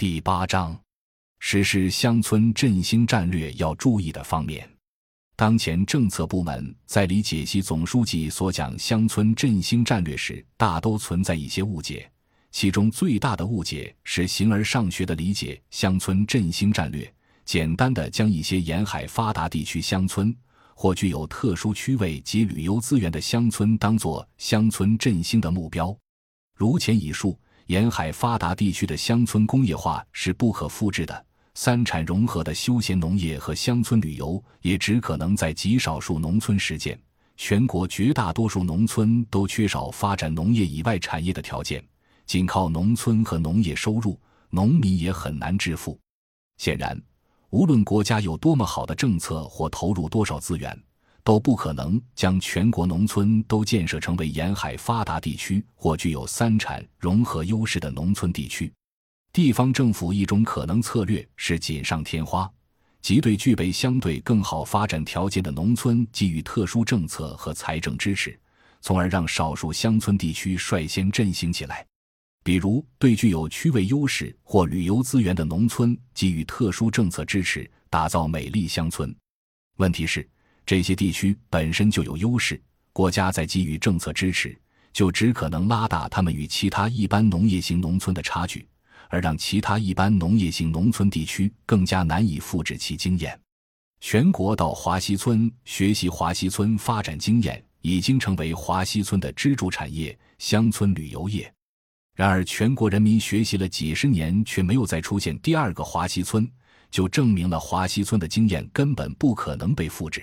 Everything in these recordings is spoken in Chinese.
第八章，实施乡村振兴战略要注意的方面。当前政策部门在理解习总书记所讲乡村振兴战略时，大都存在一些误解。其中最大的误解是形而上学的理解乡村振兴战略，简单的将一些沿海发达地区乡村或具有特殊区位及旅游资源的乡村当作乡村振兴的目标。如前已述，沿海发达地区的乡村工业化是不可复制的，三产融合的休闲农业和乡村旅游也只可能在极少数农村实现。全国绝大多数农村都缺少发展农业以外产业的条件。仅靠农村和农业收入，农民也很难致富。显然，无论国家有多么好的政策或投入多少资源，都不可能将全国农村都建设成为沿海发达地区或具有三产融合优势的农村地区。地方政府一种可能策略是锦上添花，即对具备相对更好发展条件的农村给予特殊政策和财政支持，从而让少数乡村地区率先振兴起来。比如，对具有区位优势或旅游资源的农村给予特殊政策支持，打造美丽乡村。问题是，这些地区本身就有优势，国家在给予政策支持，就只可能拉大他们与其他一般农业型农村的差距，而让其他一般农业型农村地区更加难以复制其经验。全国到华西村学习华西村发展经验，已经成为华西村的支柱产业——乡村旅游业。然而，全国人民学习了几十年，却没有再出现第二个华西村，就证明了华西村的经验根本不可能被复制。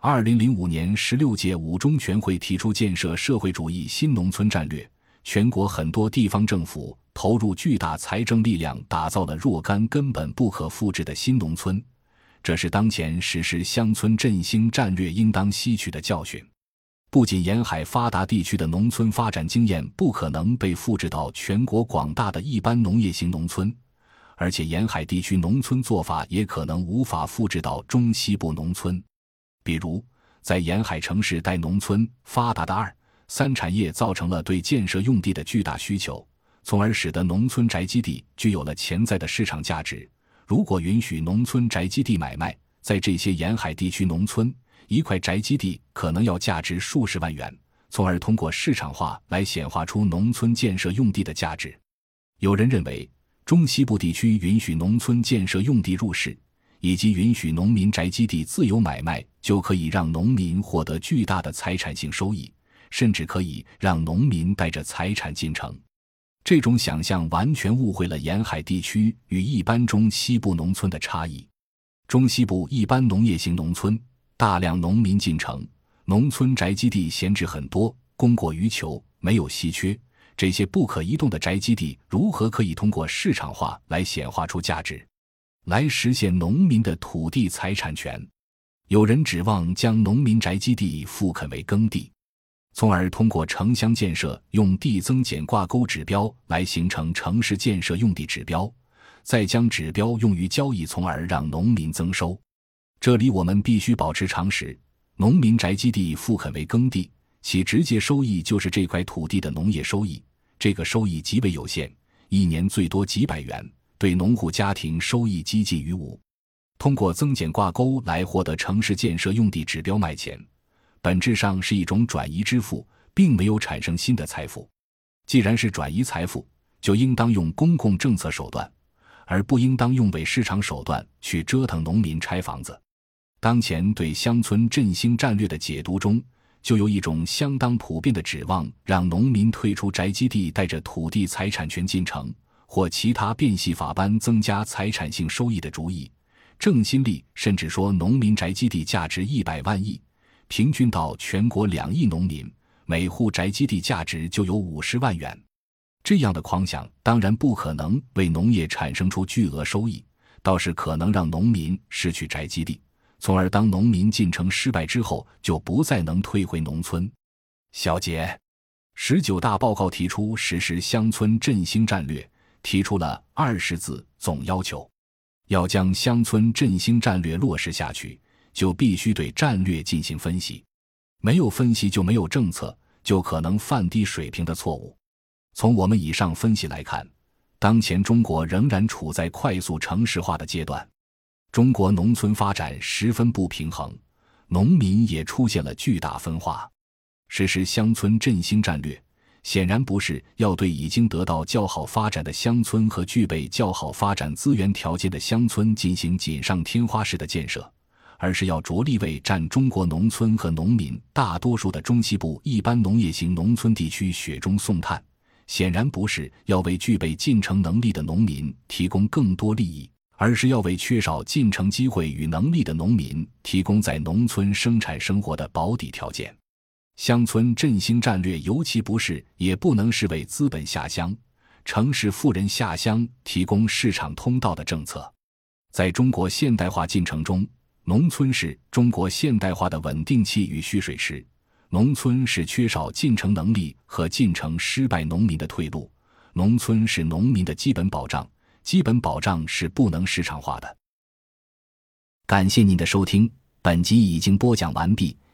二零零五年十六届五中全会提出建设社会主义新农村战略，全国很多地方政府投入巨大财政力量，打造了若干根本不可复制的新农村，这是当前实施乡村振兴战略应当吸取的教训。不仅沿海发达地区的农村发展经验不可能被复制到全国广大的一般农业型农村，而且沿海地区农村做法也可能无法复制到中西部农村。比如，在沿海城市带农村发达的二三产业，造成了对建设用地的巨大需求，从而使得农村宅基地具有了潜在的市场价值。如果允许农村宅基地买卖，在这些沿海地区农村。一块宅基地可能要价值数十万元，从而通过市场化来显化出农村建设用地的价值。有人认为，中西部地区允许农村建设用地入市，以及允许农民宅基地自由买卖，就可以让农民获得巨大的财产性收益，甚至可以让农民带着财产进城。这种想象完全误会了沿海地区与一般中西部农村的差异。中西部一般农业型农村。大量农民进城，农村宅基地闲置很多，供过于求，没有稀缺。这些不可移动的宅基地如何可以通过市场化来显化出价值，来实现农民的土地财产权？有人指望将农民宅基地复垦为耕地，从而通过城乡建设用地增减挂钩指标来形成城市建设用地指标，再将指标用于交易，从而让农民增收。这里我们必须保持常识：农民宅基地复垦为耕地，其直接收益就是这块土地的农业收益。这个收益极为有限，一年最多几百元，对农户家庭收益几近于无。通过增减挂钩来获得城市建设用地指标卖钱，本质上是一种转移支付，并没有产生新的财富。既然是转移财富，就应当用公共政策手段，而不应当用伪市场手段去折腾农民拆房子。当前对乡村振兴战略的解读中，就有一种相当普遍的指望，让农民退出宅基地，带着土地财产权进城，或其他变戏法般增加财产性收益的主意。郑新立甚至说，农民宅基地价值一百万亿，平均到全国两亿农民，每户宅基地价值就有五十万元。这样的狂想当然不可能为农业产生出巨额收益，倒是可能让农民失去宅基地。从而，当农民进城失败之后，就不再能退回农村。小杰：十九大报告提出实施乡村振兴战略，提出了二十字总要求：要将乡村振兴战略落实下去，就必须对战略进行分析。没有分析就没有政策，就可能犯低水平的错误。从我们以上分析来看，当前中国仍然处在快速城市化的阶段，中国农村发展十分不平衡，农民也出现了巨大分化。实施乡村振兴战略，显然不是要对已经得到较好发展的乡村和具备较好发展资源条件的乡村进行锦上添花式的建设，而是要着力为占中国农村和农民大多数的中西部一般农业型农村地区雪中送炭。显然不是要为具备进城能力的农民提供更多利益，而是要为缺少进城机会与能力的农民提供在农村生产生活的保底条件。乡村振兴战略尤其不是也不能是为资本下乡、城市富人下乡提供市场通道的政策。在中国现代化进程中，农村是中国现代化的稳定器与蓄水池。农村是缺少进城能力和进城失败农民的退路，农村是农民的基本保障，基本保障是不能市场化的。感谢您的收听，本集已经播讲完毕，